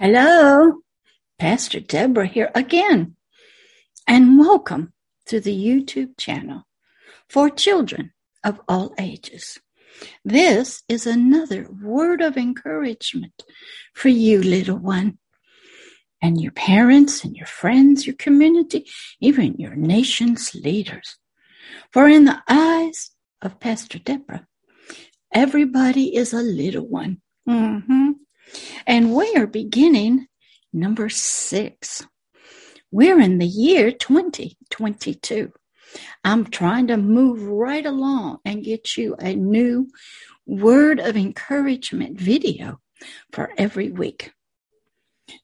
Hello, Pastor Deborah here again, and welcome to the YouTube channel for children of all ages. This is another word of encouragement for you, little one, and your parents and your friends, your community, even your nation's leaders. For in the eyes of Pastor Deborah, everybody is a little one. Mm-hmm. And we are beginning number six. We're in the year 2022. I'm trying to move right along and get you a new word of encouragement video for every week.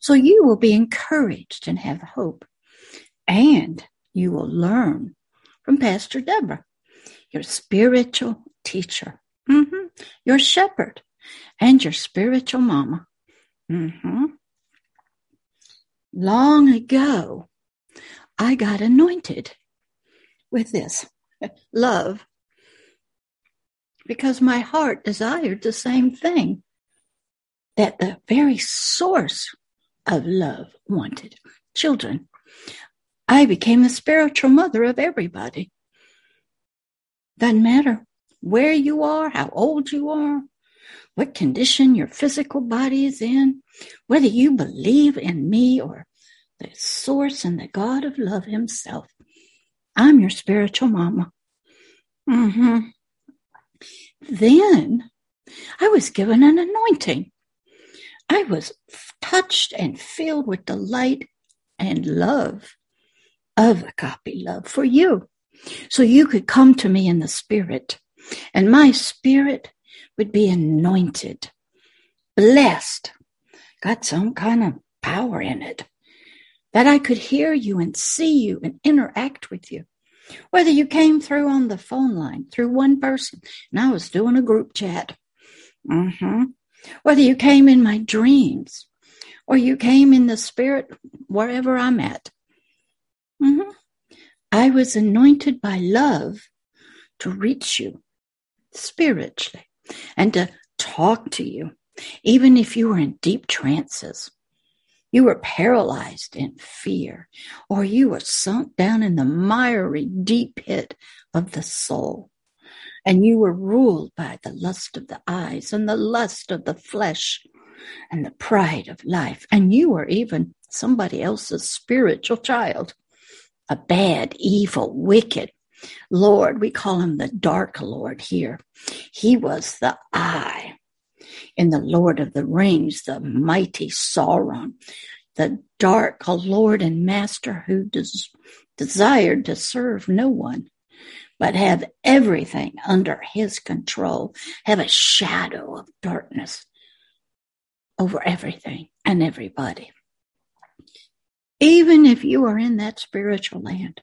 So you will be encouraged and have hope. And you will learn from Pastor Deborah, your spiritual teacher, mm-hmm. your shepherd, and your spiritual mama. Mm-hmm. Long ago, I got anointed with this love because my heart desired the same thing that the very source of love wanted children. I became the spiritual mother of everybody. Doesn't matter where you are, how old you are, what condition your physical body is in, whether you believe in me or the source and the God of love himself. I'm your spiritual mama. Mm-hmm. Then I was given an anointing. I was touched and filled with the light and love of agape love for you. So you could come to me in the spirit, and my spirit would be anointed, blessed, got some kind of power in it, that I could hear you and see you and interact with you. Whether you came through on the phone line through one person, and I was doing a group chat. Mm-hmm. Whether you came in my dreams or you came in the spirit wherever I'm at. Mm-hmm. I was anointed by love to reach you spiritually and to talk to you, even if you were in deep trances. You were paralyzed in fear, or you were sunk down in the miry deep pit of the soul, and you were ruled by the lust of the eyes and the lust of the flesh and the pride of life, and you were even somebody else's spiritual child, a bad, evil, wicked, Lord, we call him the dark Lord here. He was the eye in the Lord of the Rings, the mighty Sauron, the dark Lord and Master who des- desired to serve no one, but have everything under his control, have a shadow of darkness over everything and everybody. Even if you are in that spiritual land,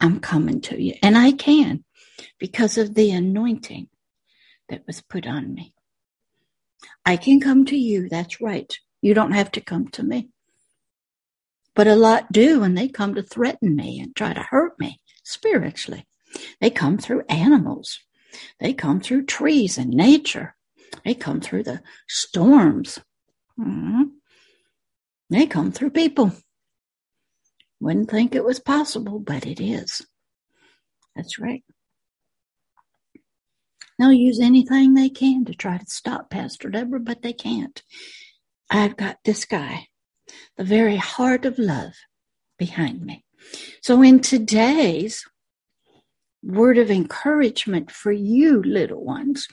I'm coming to you. And I can because of the anointing that was put on me. I can come to you. That's right. You don't have to come to me. But a lot do, and they come to threaten me and try to hurt me spiritually. They come through animals. They come through trees and nature. They come through the storms. Mm-hmm. They come through people. Wouldn't think it was possible, but it is. That's right. They'll use anything they can to try to stop Pastor Deborah, but they can't. I've got this guy, the very heart of love behind me. So in today's word of encouragement for you little ones,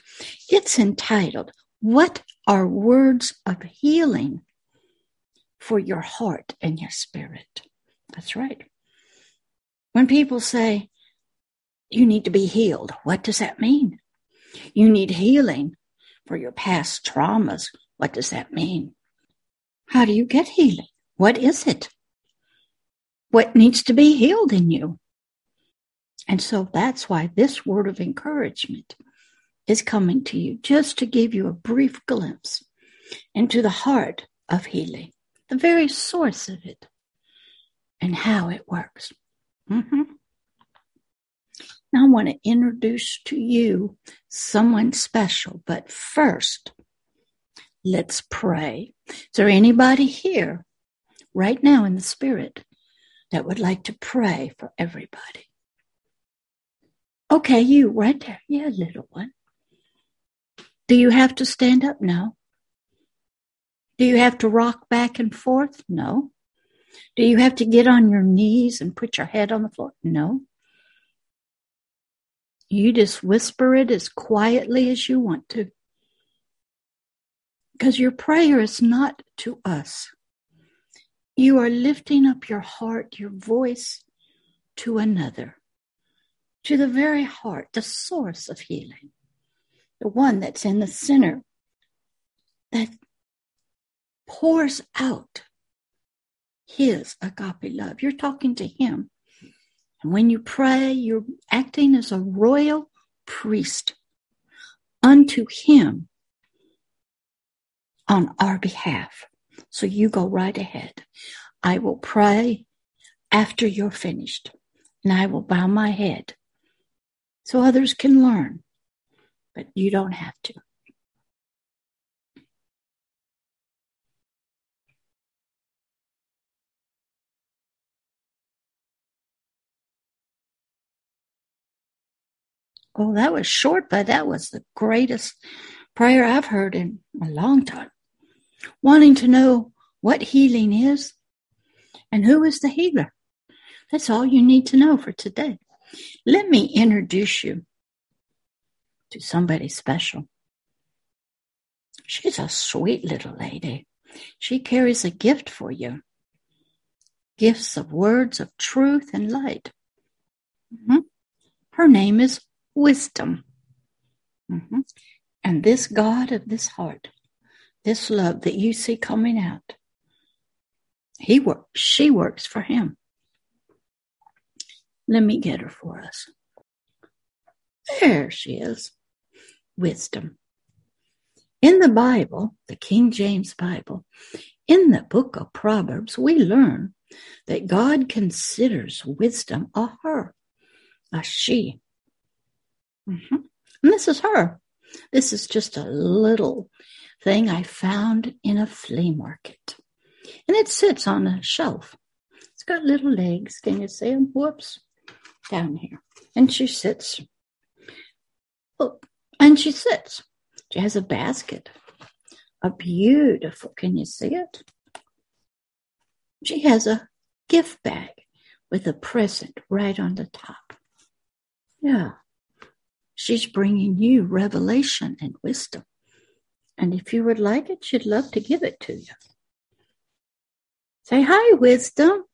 it's entitled, What are words of healing for your heart and your spirit? That's right. When people say, you need to be healed, what does that mean? You need healing for your past traumas. What does that mean? How do you get healing? What is it? What needs to be healed in you? And so that's why this word of encouragement is coming to you just to give you a brief glimpse into the heart of healing, the very source of it and how it works. Mm-hmm. Now, I want to introduce to you someone special, but first, Let's pray. Is there anybody here right now in the spirit that would like to pray for everybody? Okay, you right there. Yeah, little one. Do you have to stand up? No. Do you have to rock back and forth? No. Do you have to get on your knees and put your head on the floor? No. You just whisper it as quietly as you want to. Because your prayer is not to us. You are lifting up your heart, your voice to another, to the very heart, the source of healing, the one that's in the center that pours out his agape love. You're talking to him. And when you pray, you're acting as a royal priest unto him on our behalf. So you go right ahead. I will pray after you're finished, and I will bow my head so others can learn, but you don't have to. Oh, that was short, but that was the greatest prayer I've heard in a long time. Wanting to know what healing is and who is the healer. That's all you need to know for today. Let me introduce you to somebody special. She's a sweet little lady. She carries a gift for you gifts of words of truth and light. Mm-hmm. Her name is wisdom. Mm-hmm. And this God of this heart, this love that you see coming out, he works, she works for him. Let me get her for us. There she is. Wisdom. In the Bible, the King James Bible, in the book of Proverbs, we learn that God considers wisdom a her, a she. Mm-hmm. And this is her. This is just a little thing I found in a flea market. And it sits on a shelf. It's got little legs. Can you see them? Whoops. Down here. And she sits. Oh, and she sits. She has a basket. A beautiful, can you see it? She has a gift bag with a present right on the top. Yeah, She's bringing you revelation and wisdom. And if you would like it, she'd love to give it to you. Say hi, wisdom.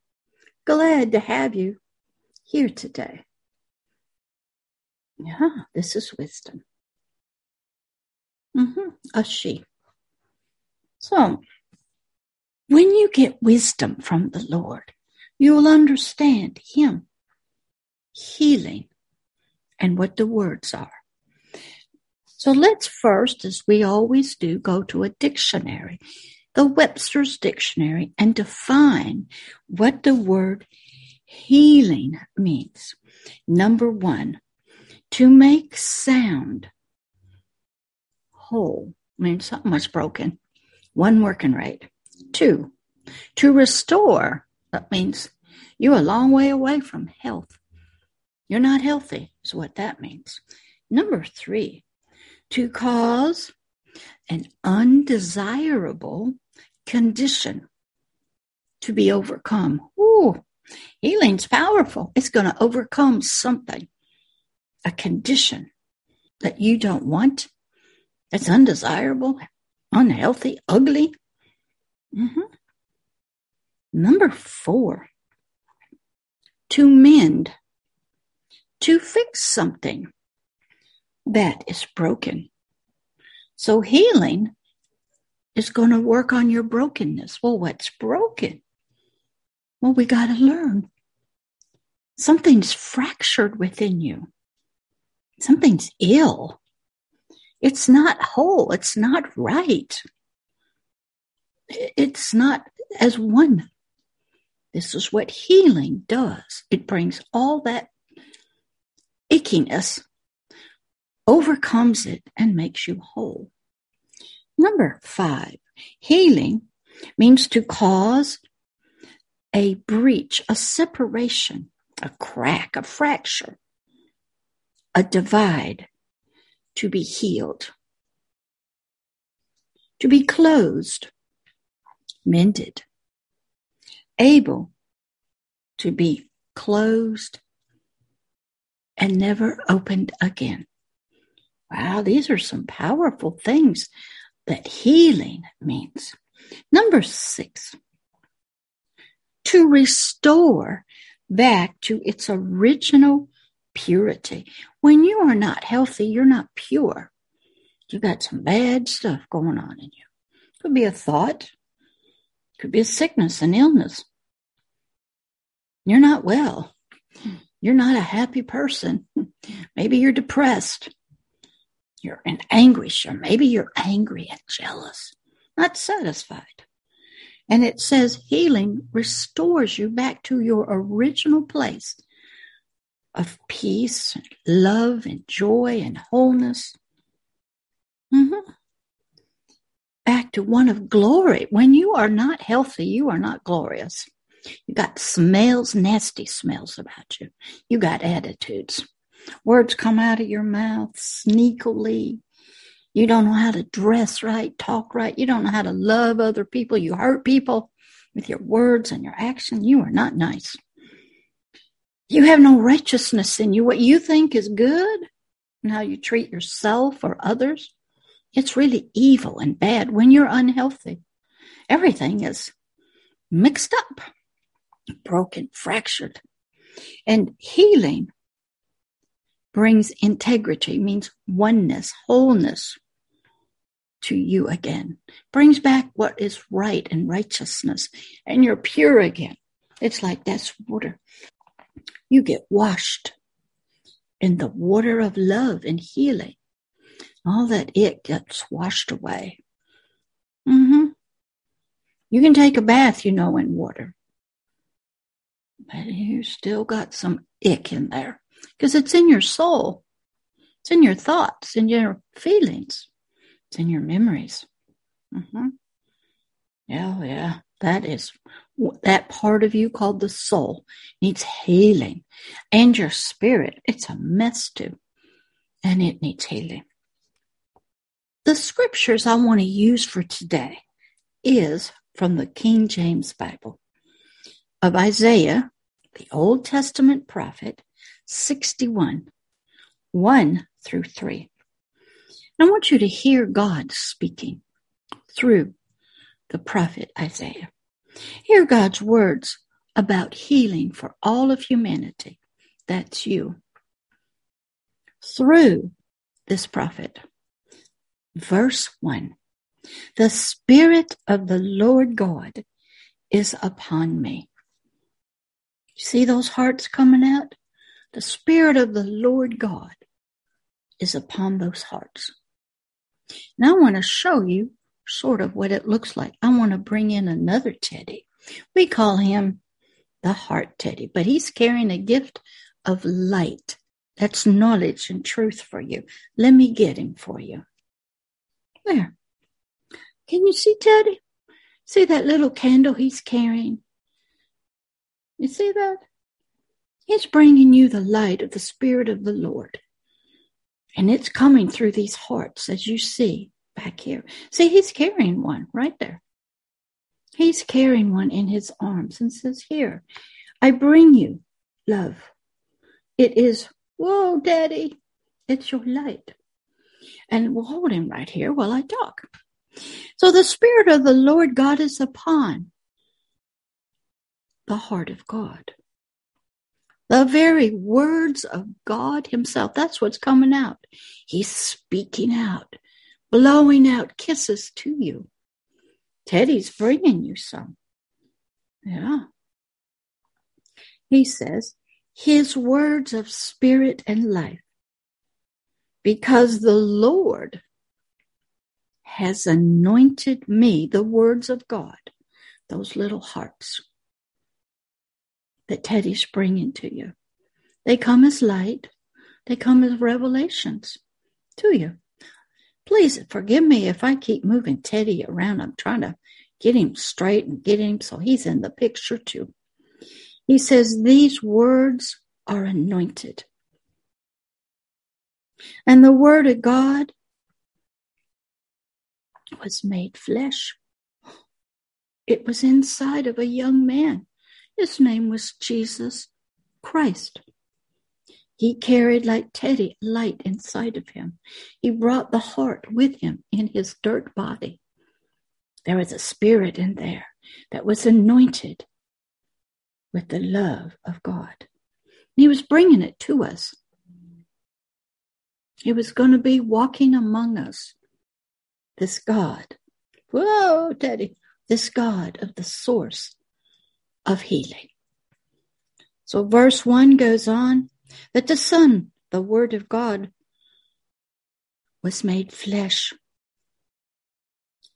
Glad to have you here today. Yeah, this is wisdom. Mm-hmm. A she. So, when you get wisdom from the Lord, you'll understand Him healing and what the words are. So let's first, as we always do, go to a dictionary, the Webster's Dictionary, and define what the word healing means. Number one, to make sound whole means something was broken. One working right. Two, to restore, that means you're a long way away from health. You're not healthy, is what that means. Number three, to cause an undesirable condition to be overcome. Ooh, healing's powerful. It's going to overcome something, a condition that you don't want, that's undesirable, unhealthy, ugly. Mm-hmm. Number four, to mend to fix something that is broken. So healing is going to work on your brokenness. Well, what's broken? Well, we got to learn. Something's fractured within you. Something's ill. It's not whole. It's not right. It's not as one. This is what healing does. It brings all that ickiness overcomes it and makes you whole. Number five, healing means to cause a breach, a separation, a crack, a fracture, a divide to be healed, to be closed, mended, able to be closed and never opened again. Wow, these are some powerful things that healing means. Number six, to restore back to its original purity. When you are not healthy, you're not pure. You've got some bad stuff going on in you. Could be a thought, could be a sickness, an illness. You're not well. You're not a happy person. Maybe you're depressed. You're in anguish, or maybe you're angry and jealous, not satisfied. And it says healing restores you back to your original place of peace, and love, and joy, and wholeness. Mm-hmm. Back to one of glory. When you are not healthy, you are not glorious. You got smells, nasty smells about you. You got attitudes. Words come out of your mouth sneakily. You don't know how to dress right, talk right. You don't know how to love other people. You hurt people with your words and your action. You are not nice. You have no righteousness in you. What you think is good and how you treat yourself or others, it's really evil and bad when you're unhealthy. Everything is mixed up, broken, fractured. And healing brings integrity, means oneness, wholeness to you again, brings back what is right and righteousness, and you're pure again. It's like that's water. You get washed in the water of love and healing. All that it gets washed away. Mm-hmm. You can take a bath, you know, in water. But you still got some ick in there because it's in your soul. It's in your thoughts, in your feelings, it's in your memories. Mm-hmm. Yeah, yeah, that is that part of you called the soul needs healing, and your spirit. It's a mess too, and it needs healing. The scriptures I want to use for today is from the King James Bible of Isaiah, the Old Testament prophet, 61, 1 through 3. And I want you to hear God speaking through the prophet Isaiah. Hear God's words about healing for all of humanity. That's you. Through this prophet. Verse 1 The Spirit of the Lord God is upon me. See those hearts coming out? The Spirit of the Lord God is upon those hearts. Now I want to show you sort of what it looks like. I want to bring in another teddy. We call him the heart teddy, but he's carrying a gift of light. That's knowledge and truth for you. Let me get him for you. There. Can you see Teddy? See that little candle he's carrying? You see that? He's bringing you the light of the Spirit of the Lord. And it's coming through these hearts, as you see back here. See, he's carrying one right there. He's carrying one in his arms and says, Here, I bring you love. It is, whoa, Daddy, it's your light. And we'll hold him right here while I talk. So the Spirit of the Lord God is upon the heart of God. The very words of God Himself. That's what's coming out. He's speaking out, blowing out kisses to you. Teddy's bringing you some. Yeah. He says, His words of spirit and life. Because the Lord has anointed me, the words of God, those little hearts that Teddy's bringing to you. They come as light, they come as revelations to you. Please forgive me if I keep moving Teddy around. I'm trying to get him straight and get him so he's in the picture too. He says, These words are anointed. And the word of God was made flesh. It was inside of a young man. His name was Jesus Christ. He carried like Teddy light inside of him. He brought the heart with him in his dirt body. There was a spirit in there that was anointed with the love of God. And He was bringing it to us. He was going to be walking among us. This God, whoa, Teddy, this God of the source of healing. So verse one goes on that the Son, the Word of God, was made flesh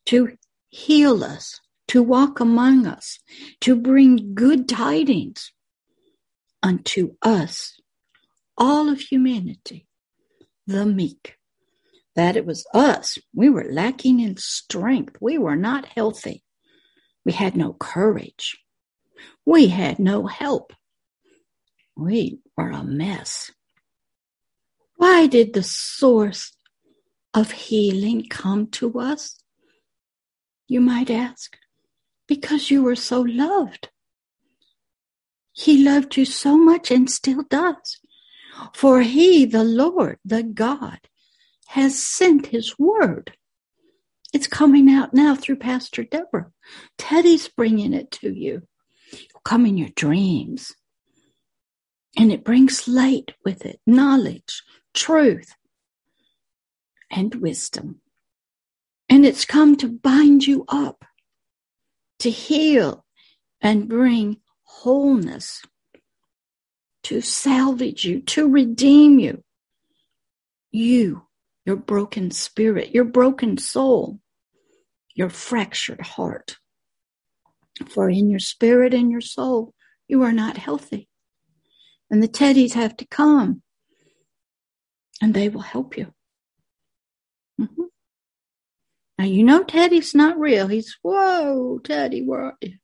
to heal us, to walk among us, to bring good tidings unto us, all of humanity, the meek. That it was us. We were lacking in strength. We were not healthy. We had no courage. We had no help. We were a mess. Why did the source of healing come to us? You might ask. Because you were so loved. He loved you so much and still does. For he, the Lord, the God, has sent his word. It's coming out now through Pastor Deborah. Teddy's bringing it to you. Come in your dreams. And it brings light with it, knowledge, truth, and wisdom. And it's come to bind you up, to heal and bring wholeness, to salvage you, to redeem you. You, your broken spirit, your broken soul, your fractured heart. For in your spirit and your soul, you are not healthy. And the teddies have to come and they will help you. Mm-hmm. Now, you know Teddy's not real. He's, whoa, Teddy, where are you?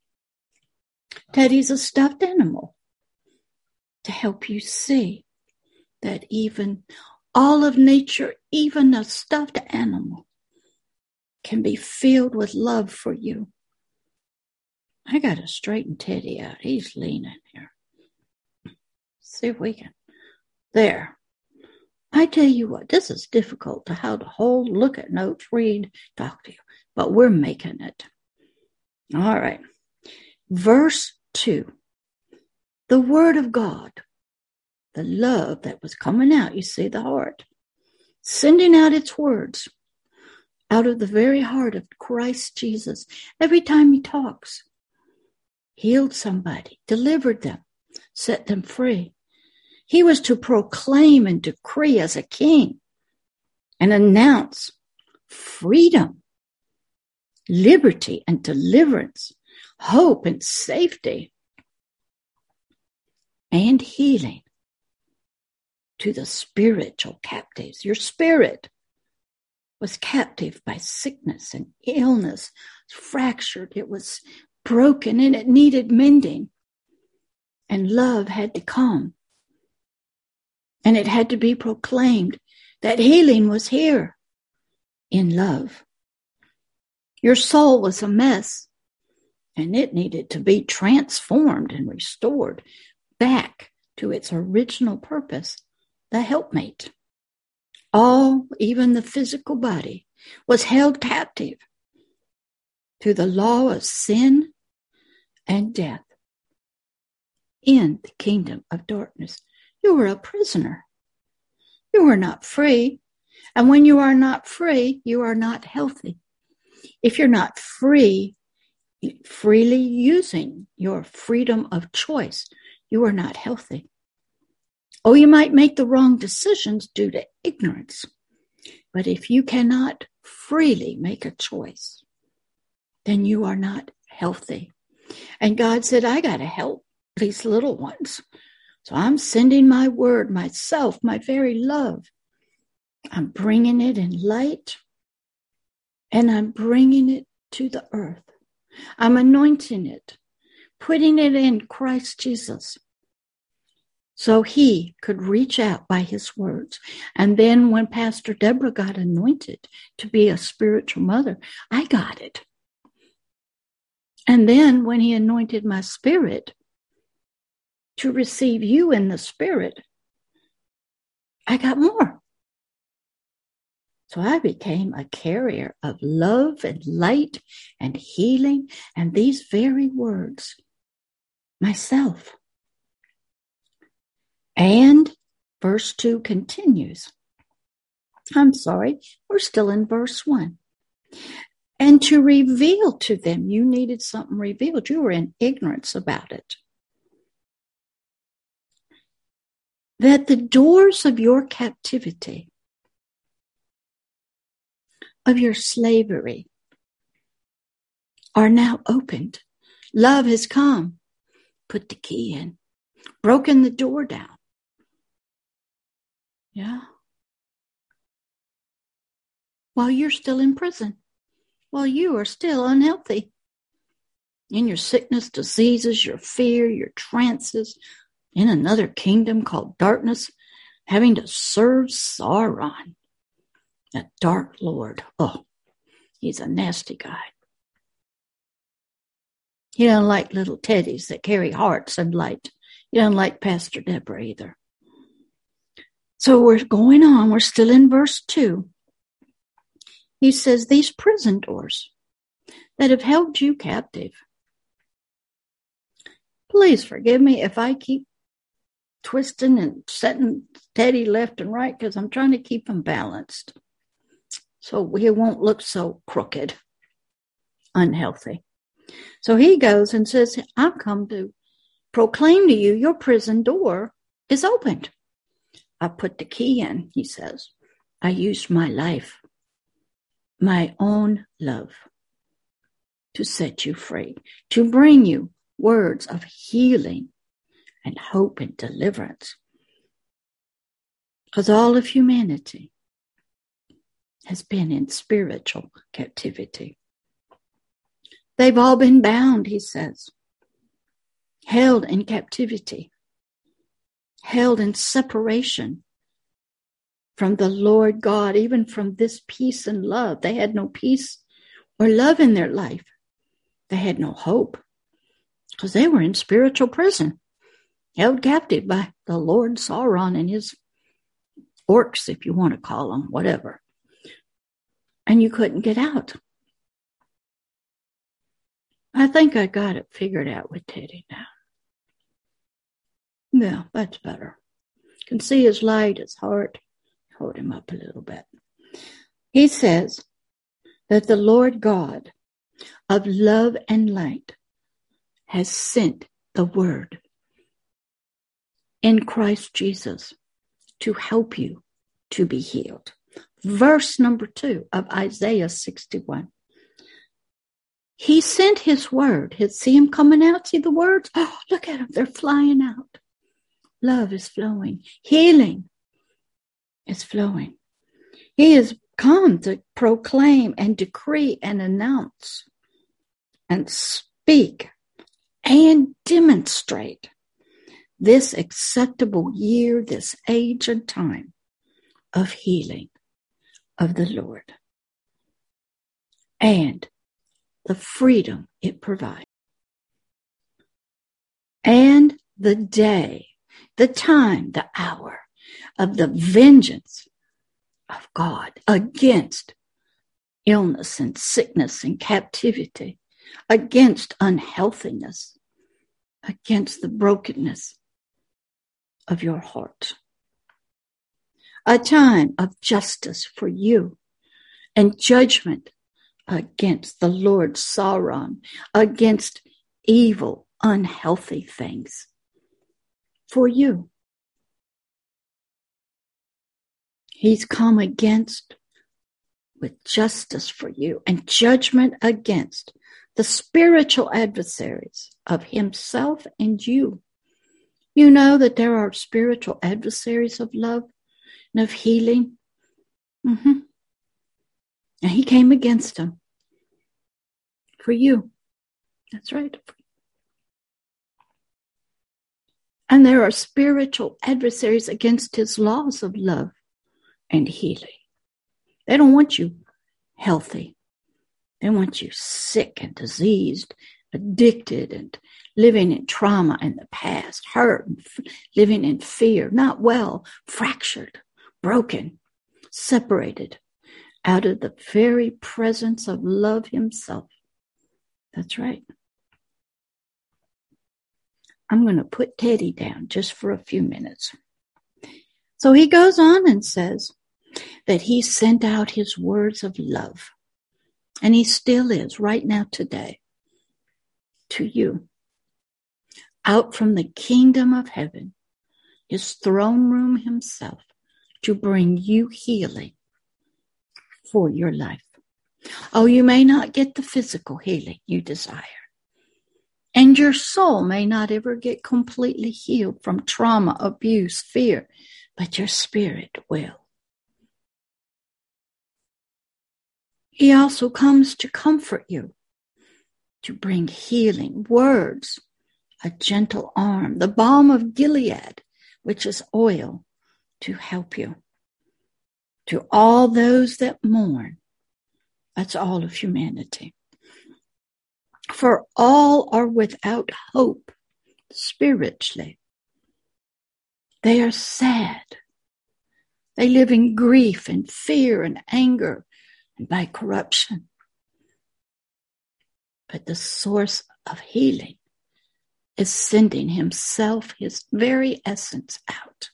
Teddy's a stuffed animal to help you see that even all of nature, even a stuffed animal, can be filled with love for you. I got to straighten Teddy out. He's leaning here. See if we can. There. I tell you what, this is difficult to how to hold, look at notes, read, talk to you, but we're making it. All right. Verse 2. The Word of God, the love that was coming out, you see, the heart, sending out its words out of the very heart of Christ Jesus every time he talks, healed somebody, delivered them, set them free. He was to proclaim and decree as a king and announce freedom, liberty and deliverance, hope and safety, and healing to the spiritual captives. Your spirit was captive by sickness and illness, fractured, it was broken, and it needed mending. And love had to come and it had to be proclaimed that healing was here in love. Your soul was a mess and it needed to be transformed and restored back to its original purpose, the helpmate. All, even the physical body, was held captive to the law of sin and death in the kingdom of darkness. You were a prisoner. You were not free. And when you are not free, you are not healthy. If you're not free, freely using your freedom of choice, you are not healthy. Oh, you might make the wrong decisions due to ignorance. But if you cannot freely make a choice, then you are not healthy. And God said, I got to help these little ones. So I'm sending my word, myself, my very love. I'm bringing it in light and I'm bringing it to the earth. I'm anointing it, putting it in Christ Jesus. So he could reach out by his words. And then when Pastor Deborah got anointed to be a spiritual mother, I got it. And then when he anointed my spirit to receive you in the spirit, I got more. So I became a carrier of love and light and healing and these very words myself. And verse 2 continues. I'm sorry, we're still in verse 1. And to reveal to them, you needed something revealed. You were in ignorance about it. That the doors of your captivity, of your slavery, are now opened. Love has come. Put the key in, broken the door down. Yeah. While you're still in prison, while you are still unhealthy. In your sickness, diseases, your fear, your trances, in another kingdom called darkness, having to serve Sauron, that dark lord. Oh, he's a nasty guy. He don't like little teddies that carry hearts and light. He don't like Pastor Deborah either. So we're going on. We're still in verse 2. He says, These prison doors that have held you captive. Please forgive me if I keep twisting and setting Teddy left and right because I'm trying to keep him balanced so he won't look so crooked, unhealthy. So he goes and says, I've come to proclaim to you your prison door is opened. I put the key in, he says. I used my life, my own love, to set you free, to bring you words of healing and hope and deliverance. Because all of humanity has been in spiritual captivity. They've all been bound, he says, held in captivity held in separation from the Lord God, even from this peace and love. They had no peace or love in their life. They had no hope because they were in spiritual prison, held captive by the Lord Sauron and his orcs, if you want to call them, whatever. And you couldn't get out. I think I got it figured out with Teddy now. Yeah, that's better. Can see his light, his heart. Hold him up a little bit. He says that the Lord God of love and light has sent the word in Christ Jesus to help you to be healed. Verse number two of Isaiah 61. He sent his word. See him coming out? See the words? Oh, look at them. They're flying out. Love is flowing. Healing is flowing. He has come to proclaim and decree and announce and speak and demonstrate this acceptable year, this age and time of healing of the Lord and the freedom it provides. And the day the time, the hour of the vengeance of God against illness and sickness and captivity, against unhealthiness, against the brokenness of your heart. A time of justice for you and judgment against the Lord Sauron, against evil, unhealthy things for you. He's come against with justice for you and judgment against the spiritual adversaries of himself and you. You know that there are spiritual adversaries of love and of healing. Mm-hmm. And he came against them for you. That's right. And there are spiritual adversaries against his laws of love and healing. They don't want you healthy. They want you sick and diseased, addicted and living in trauma in the past, hurt, living in fear, not well, fractured, broken, separated out of the very presence of love himself. That's right. I'm going to put Teddy down just for a few minutes. So he goes on and says that he sent out his words of love. And he still is right now today to you. Out from the kingdom of heaven, his throne room himself, to bring you healing for your life. Oh, you may not get the physical healing you desire. And your soul may not ever get completely healed from trauma, abuse, fear, but your spirit will. He also comes to comfort you, to bring healing, words, a gentle arm, the balm of Gilead, which is oil, to help you. To all those that mourn, that's all of humanity. For all are without hope spiritually. They are sad. They live in grief and fear and anger and by corruption. But the source of healing is sending himself, his very essence out.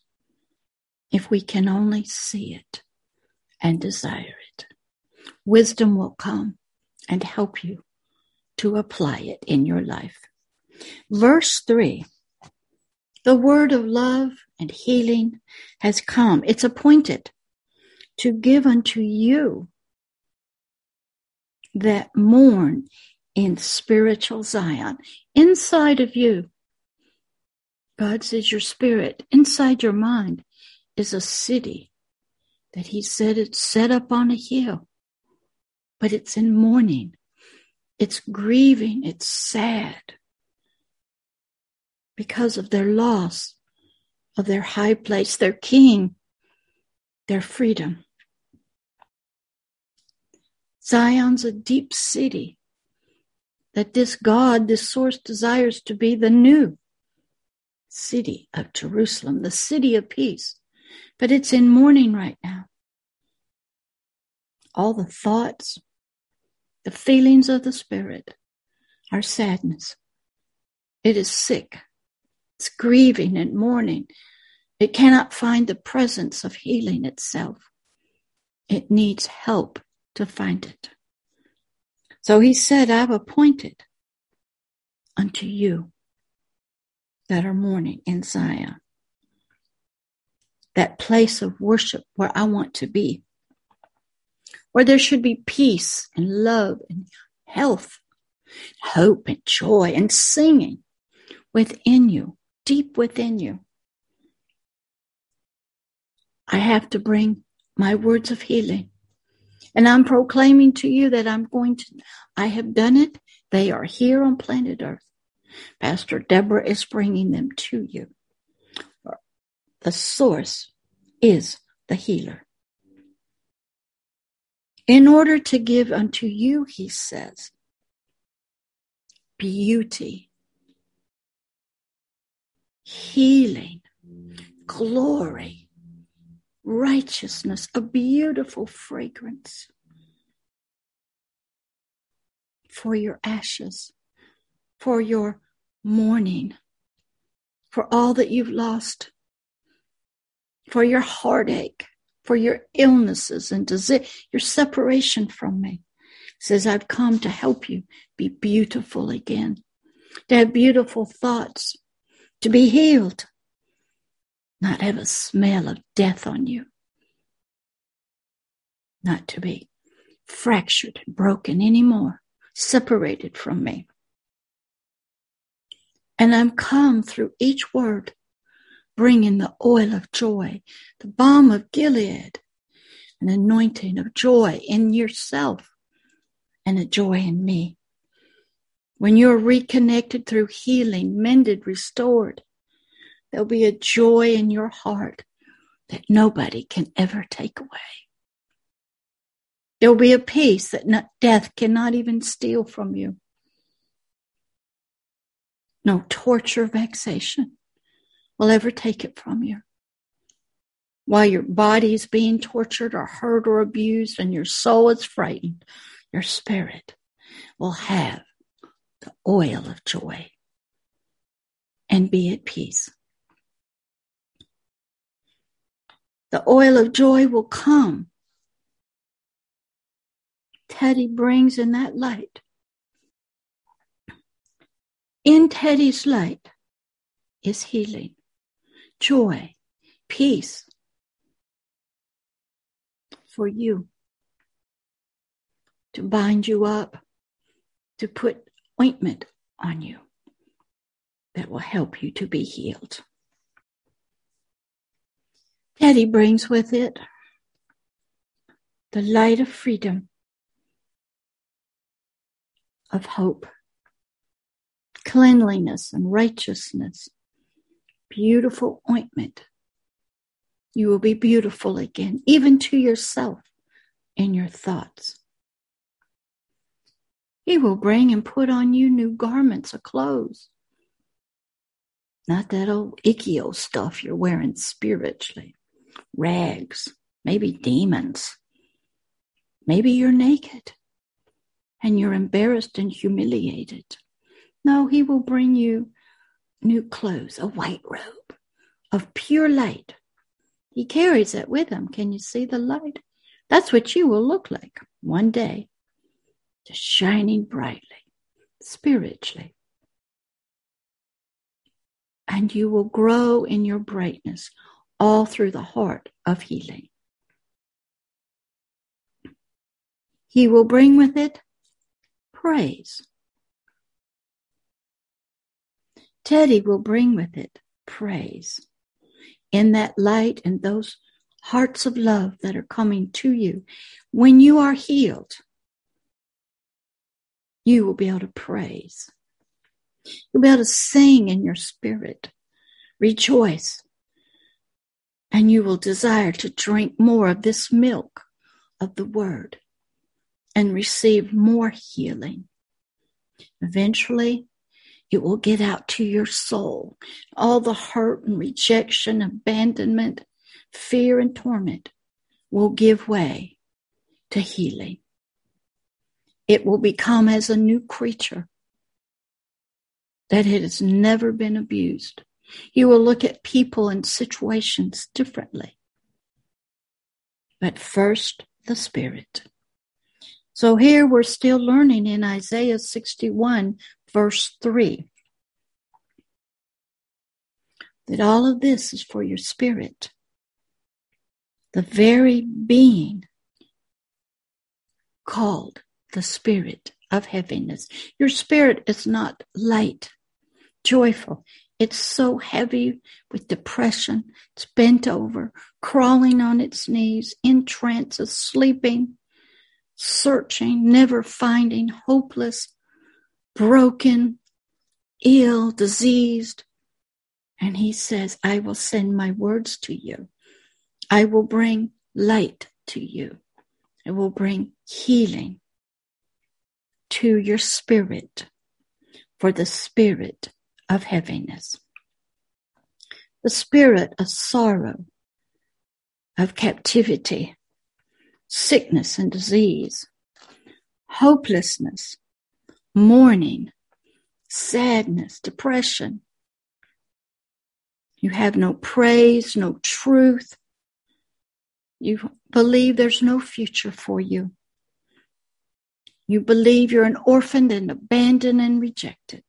If we can only see it and desire it, wisdom will come and help you to apply it in your life. Verse 3 The word of love and healing has come. It's appointed to give unto you that mourn in spiritual Zion inside of you. God says your spirit inside your mind is a city that he said it's set up on a hill, but it's in mourning. It's grieving. It's sad because of their loss of their high place, their king, their freedom. Zion's a deep city that this God, this source desires to be the new city of Jerusalem, the city of peace. But it's in mourning right now. All the thoughts, the feelings of the Spirit are sadness. It is sick. It's grieving and mourning. It cannot find the presence of healing itself. It needs help to find it. So he said, I've appointed unto you that are mourning in Zion, that place of worship where I want to be where there should be peace and love and health, hope and joy and singing within you, deep within you. I have to bring my words of healing. And I'm proclaiming to you that I'm going to, I have done it. They are here on planet Earth. Pastor Deborah is bringing them to you. The source is the healer in order to give unto you, he says, beauty, healing, glory, righteousness, a beautiful fragrance for your ashes, for your mourning, for all that you've lost, for your heartache, for your illnesses and disease, your separation from me. Says, I've come to help you be beautiful again, to have beautiful thoughts, to be healed, not have a smell of death on you, not to be fractured and broken anymore, separated from me. And I'm come through each word bringing the oil of joy, the balm of Gilead, an anointing of joy in yourself and a joy in me. When you're reconnected through healing, mended, restored, there'll be a joy in your heart that nobody can ever take away. There'll be a peace that not, death cannot even steal from you. No torture, vexation will ever take it from you. While your body is being tortured or hurt or abused and your soul is frightened, your spirit will have the oil of joy and be at peace. The oil of joy will come Teddy brings in that light. In Teddy's light is healing, joy, peace for you to bind you up, to put ointment on you that will help you to be healed. Teddy brings with it the light of freedom of hope, cleanliness and righteousness, beautiful ointment. You will be beautiful again, even to yourself in your thoughts. He will bring and put on you new garments of clothes. Not that old icky old stuff you're wearing spiritually. Rags, maybe demons. Maybe you're naked and you're embarrassed and humiliated. No, he will bring you new clothes, a white robe of pure light. He carries it with him. Can you see the light? That's what you will look like one day, just shining brightly, spiritually. And you will grow in your brightness all through the heart of healing. He will bring with it praise. Teddy will bring with it praise. In that light and those hearts of love that are coming to you, when you are healed, you will be able to praise. You'll be able to sing in your spirit, rejoice, and you will desire to drink more of this milk of the word and receive more healing. Eventually, it will get out to your soul. All the hurt and rejection, abandonment, fear, and torment will give way to healing. It will become as a new creature that has never been abused. You will look at people and situations differently. But first, the Spirit. So here we're still learning in Isaiah 61, verse 3, that all of this is for your spirit. The very being called the spirit of heaviness. Your spirit is not light, joyful. It's so heavy with depression. It's bent over, crawling on its knees, in trance, sleeping searching, never finding, hopeless, broken, ill, diseased. And he says, I will send my words to you. I will bring light to you. I will bring healing to your spirit for the spirit of heaviness, the spirit of sorrow, of captivity, sickness and disease, hopelessness, mourning, sadness, depression. You have no praise, no truth. You believe there's no future for you. You believe you're an orphan and abandoned and rejected.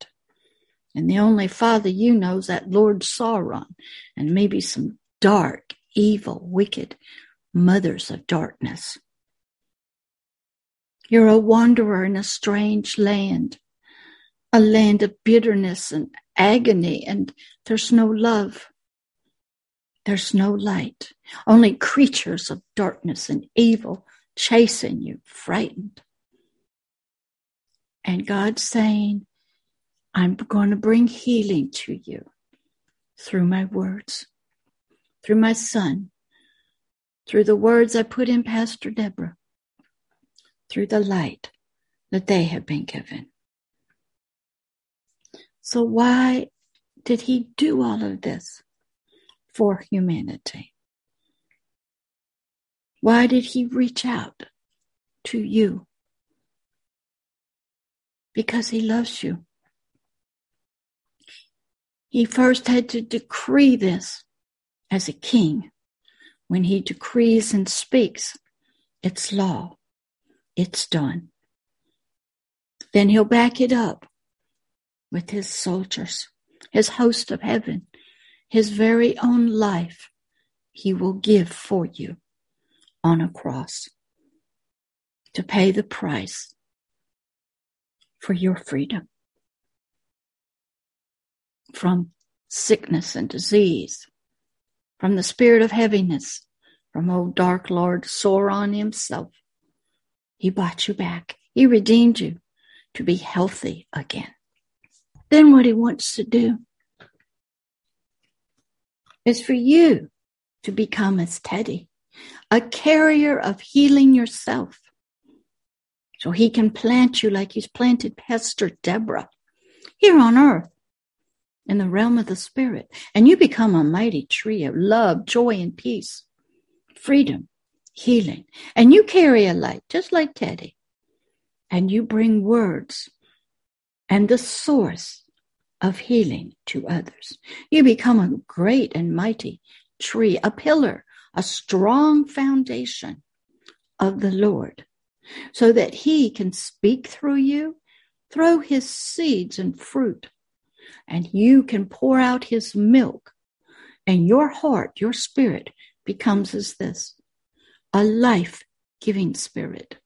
And the only father you know is that Lord Sauron and maybe some dark, evil, wicked mothers of darkness. You're a wanderer in a strange land, a land of bitterness and agony, and there's no love. There's no light, only creatures of darkness and evil chasing you, frightened. And God's saying, I'm going to bring healing to you through my words, through my son, through the words I put in Pastor Deborah, through the light that they have been given. So, why did he do all of this for humanity? Why did he reach out to you? Because he loves you. He first had to decree this as a king. When he decrees and speaks, it's law. It's done. Then he'll back it up with his soldiers, his host of heaven, his very own life he will give for you on a cross to pay the price for your freedom from sickness and disease, from the spirit of heaviness, from old dark Lord Sauron himself. He bought you back. He redeemed you to be healthy again. Then what he wants to do is for you to become as Teddy, a carrier of healing yourself. So he can plant you like he's planted Pastor Deborah here on earth in the realm of the spirit. And you become a mighty tree of love, joy, and peace, freedom, healing. And you carry a light, just like Teddy. And you bring words and the source of healing to others. You become a great and mighty tree, a pillar, a strong foundation of the Lord, so that He can speak through you, throw His seeds and fruit, and you can pour out His milk, and your heart, your spirit becomes as this a life giving spirit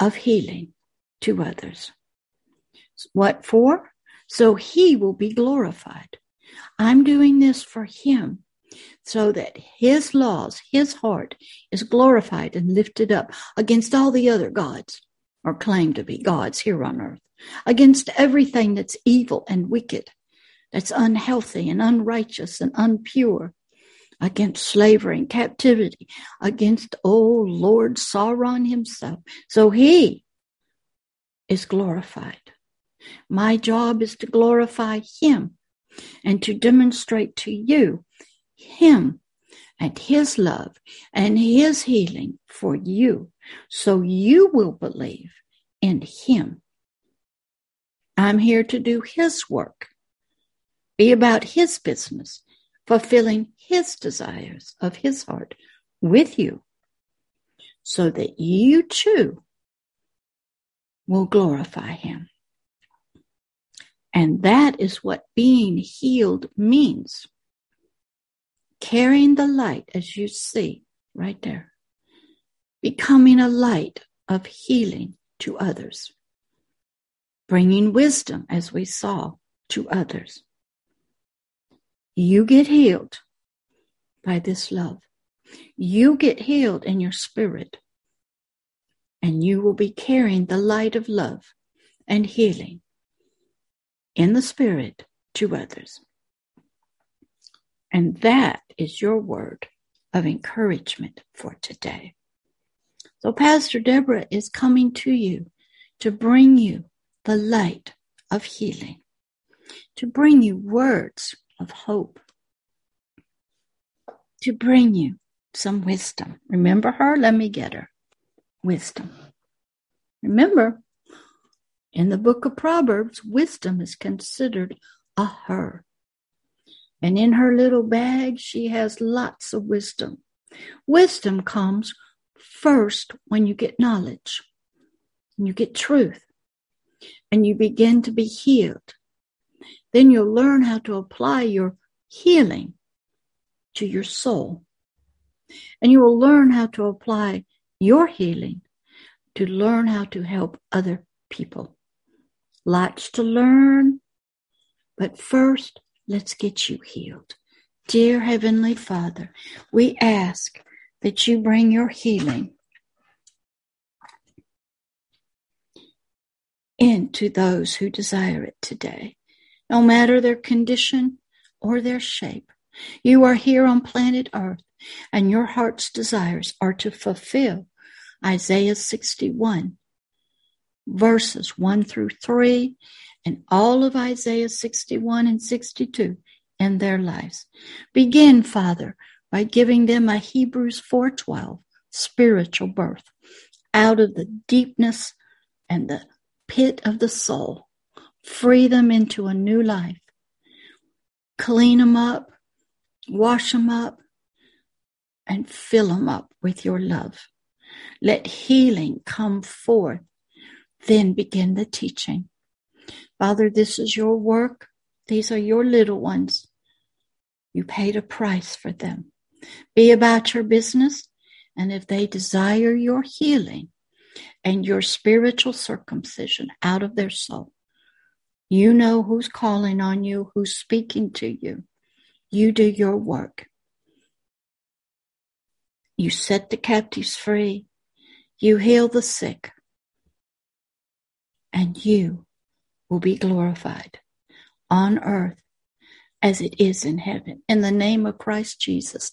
of healing to others. What for? So he will be glorified. I'm doing this for him so that his laws, his heart is glorified and lifted up against all the other gods or claim to be gods here on earth, against everything that's evil and wicked, that's unhealthy and unrighteous and unpure, against slavery and captivity, against, oh Lord Sauron himself. So he is glorified. My job is to glorify him and to demonstrate to you him and his love and his healing for you so you will believe in him. I'm here to do his work, be about his business, fulfilling his desires of his heart with you so that you too will glorify him. And that is what being healed means. Carrying the light as you see right there, becoming a light of healing to others, bringing wisdom as we saw to others. You get healed by this love. You get healed in your spirit, and you will be carrying the light of love and healing in the spirit to others. And that is your word of encouragement for today. So Pastor Deborah is coming to you to bring you the light of healing, to bring you words of hope, to bring you some wisdom. Remember her? Let me get her. Wisdom. Remember, in the book of Proverbs, wisdom is considered a her. And in her little bag, she has lots of wisdom. Wisdom comes first when you get knowledge, and you get truth, and you begin to be healed. Then you'll learn how to apply your healing to your soul. And you will learn how to apply your healing to learn how to help other people. Lots to learn, but first, Let's get you healed. Dear Heavenly Father, we ask that you bring your healing into those who desire it today, no matter their condition or their shape. You are here on planet Earth, and your heart's desires are to fulfill Isaiah 61, verses 1 through 3, and all of Isaiah 61 and 62 in their lives. Begin, Father, by giving them a Hebrews 4:12 spiritual birth out of the deepness and the pit of the soul. Free them into a new life. Clean them up, wash them up, and fill them up with your love. Let healing come forth. Then begin the teaching. Father, this is your work. These are your little ones. You paid a price for them. Be about your business, and if they desire your healing and your spiritual circumcision out of their soul, you know who's calling on you, who's speaking to you. You do your work. You set the captives free. You heal the sick. And you will be glorified on earth as it is in heaven. In the name of Christ Jesus.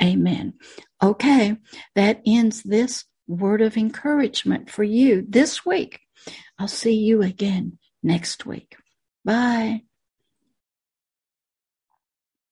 Amen. Okay, that ends this word of encouragement for you this week. I'll see you again next week. Bye.